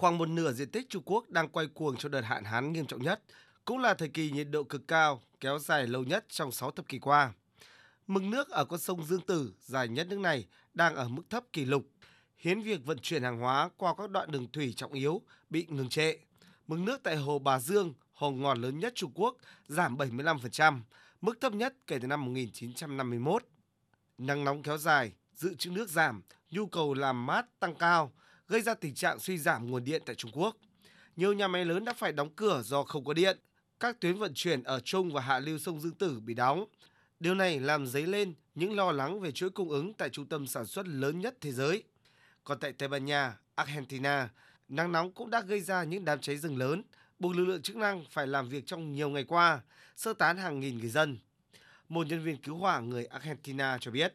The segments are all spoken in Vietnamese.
Khoảng một nửa diện tích Trung Quốc đang quay cuồng cho đợt hạn hán nghiêm trọng nhất, cũng là thời kỳ nhiệt độ cực cao, kéo dài lâu nhất trong 6 thập kỷ qua. Mực nước ở con sông Dương Tử, dài nhất nước này, đang ở mức thấp kỷ lục, khiến việc vận chuyển hàng hóa qua các đoạn đường thủy trọng yếu bị ngừng trệ. Mực nước tại hồ Bà Dương, hồ ngọt lớn nhất Trung Quốc, giảm 75%, mức thấp nhất kể từ năm 1951. Nắng nóng kéo dài, dự trữ nước giảm, nhu cầu làm mát tăng cao, gây ra tình trạng suy giảm nguồn điện tại Trung Quốc. Nhiều nhà máy lớn đã phải đóng cửa do không có điện. Các tuyến vận chuyển ở trung và hạ lưu sông Dương Tử bị đóng. Điều này làm dấy lên những lo lắng về chuỗi cung ứng tại trung tâm sản xuất lớn nhất thế giới. Còn tại Tây Ban Nha, Argentina, nắng nóng cũng đã gây ra những đám cháy rừng lớn, buộc lực lượng chức năng phải làm việc trong nhiều ngày qua, sơ tán hàng nghìn người dân. Một nhân viên cứu hỏa người Argentina cho biết.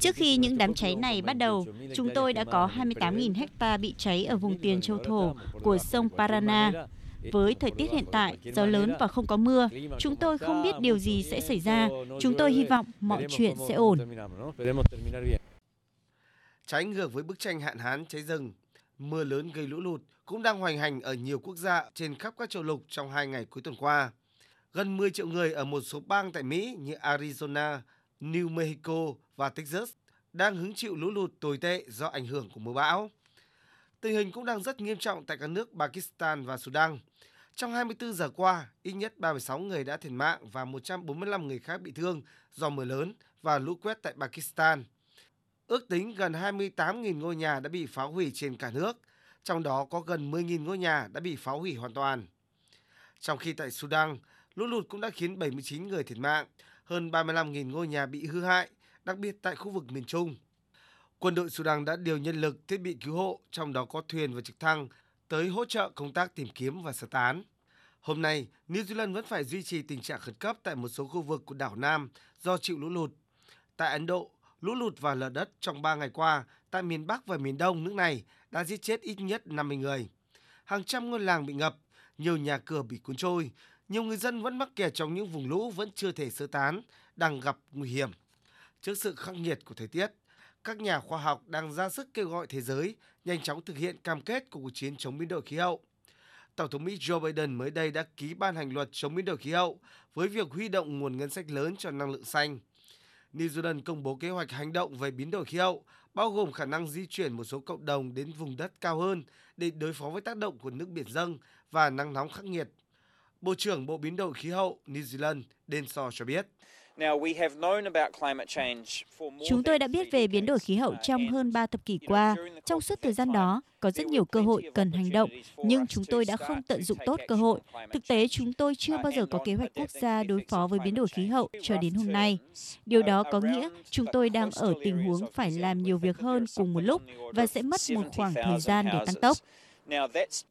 Trước khi những đám cháy này bắt đầu, chúng tôi đã có 28.000 hecta bị cháy ở vùng tiền châu thổ của sông Parana. Với thời tiết hiện tại, gió lớn và không có mưa, chúng tôi không biết điều gì sẽ xảy ra. Chúng tôi hy vọng mọi chuyện sẽ ổn. Trái ngược với bức tranh hạn hán cháy rừng, mưa lớn gây lũ lụt cũng đang hoành hành ở nhiều quốc gia trên khắp các châu lục trong hai ngày cuối tuần qua. Gần 10 triệu người ở một số bang tại Mỹ như Arizona, New Mexico và Texas đang hứng chịu lũ lụt tồi tệ do ảnh hưởng của mưa bão. Tình hình cũng đang rất nghiêm trọng tại các nước Pakistan và Sudan. Trong 24 giờ qua, ít nhất 36 người đã thiệt mạng và 145 người khác bị thương do mưa lớn và lũ quét tại Pakistan. Ước tính gần 28.000 ngôi nhà đã bị phá hủy trên cả nước, trong đó có gần 10.000 ngôi nhà đã bị phá hủy hoàn toàn. Trong khi tại Sudan, lũ lụt cũng đã khiến 79 người thiệt mạng, hơn 35.000 ngôi nhà bị hư hại, đặc biệt tại khu vực miền Trung. Quân đội Sudan đã điều nhân lực, thiết bị cứu hộ, trong đó có thuyền và trực thăng, tới hỗ trợ công tác tìm kiếm và sơ tán. Hôm nay, New Zealand vẫn phải duy trì tình trạng khẩn cấp tại một số khu vực của đảo Nam do chịu lũ lụt. Tại Ấn Độ, lũ lụt và lở đất trong 3 ngày qua tại miền Bắc và miền Đông nước này đã giết chết ít nhất 50 người. Hàng trăm ngôi làng bị ngập, nhiều nhà cửa bị cuốn trôi, nhiều người dân vẫn mắc kẹt trong những vùng lũ vẫn chưa thể sơ tán, đang gặp nguy hiểm. Trước sự khắc nghiệt của thời tiết, các nhà khoa học đang ra sức kêu gọi thế giới nhanh chóng thực hiện cam kết của cuộc chiến chống biến đổi khí hậu. Tổng thống Mỹ Joe Biden mới đây đã ký ban hành luật chống biến đổi khí hậu với việc huy động nguồn ngân sách lớn cho năng lượng xanh. New Zealand công bố kế hoạch hành động về biến đổi khí hậu, bao gồm khả năng di chuyển một số cộng đồng đến vùng đất cao hơn để đối phó với tác động của nước biển dâng và nắng nóng khắc nghiệt. Bộ trưởng Bộ Biến đổi Khí hậu New Zealand Denshaw cho biết. Chúng tôi đã biết về biến đổi khí hậu trong hơn 3 thập kỷ qua. Trong suốt thời gian đó, có rất nhiều cơ hội cần hành động, nhưng chúng tôi đã không tận dụng tốt cơ hội. Thực tế, chúng tôi chưa bao giờ có kế hoạch quốc gia đối phó với biến đổi khí hậu cho đến hôm nay. Điều đó có nghĩa chúng tôi đang ở tình huống phải làm nhiều việc hơn cùng một lúc và sẽ mất một khoảng thời gian để tăng tốc.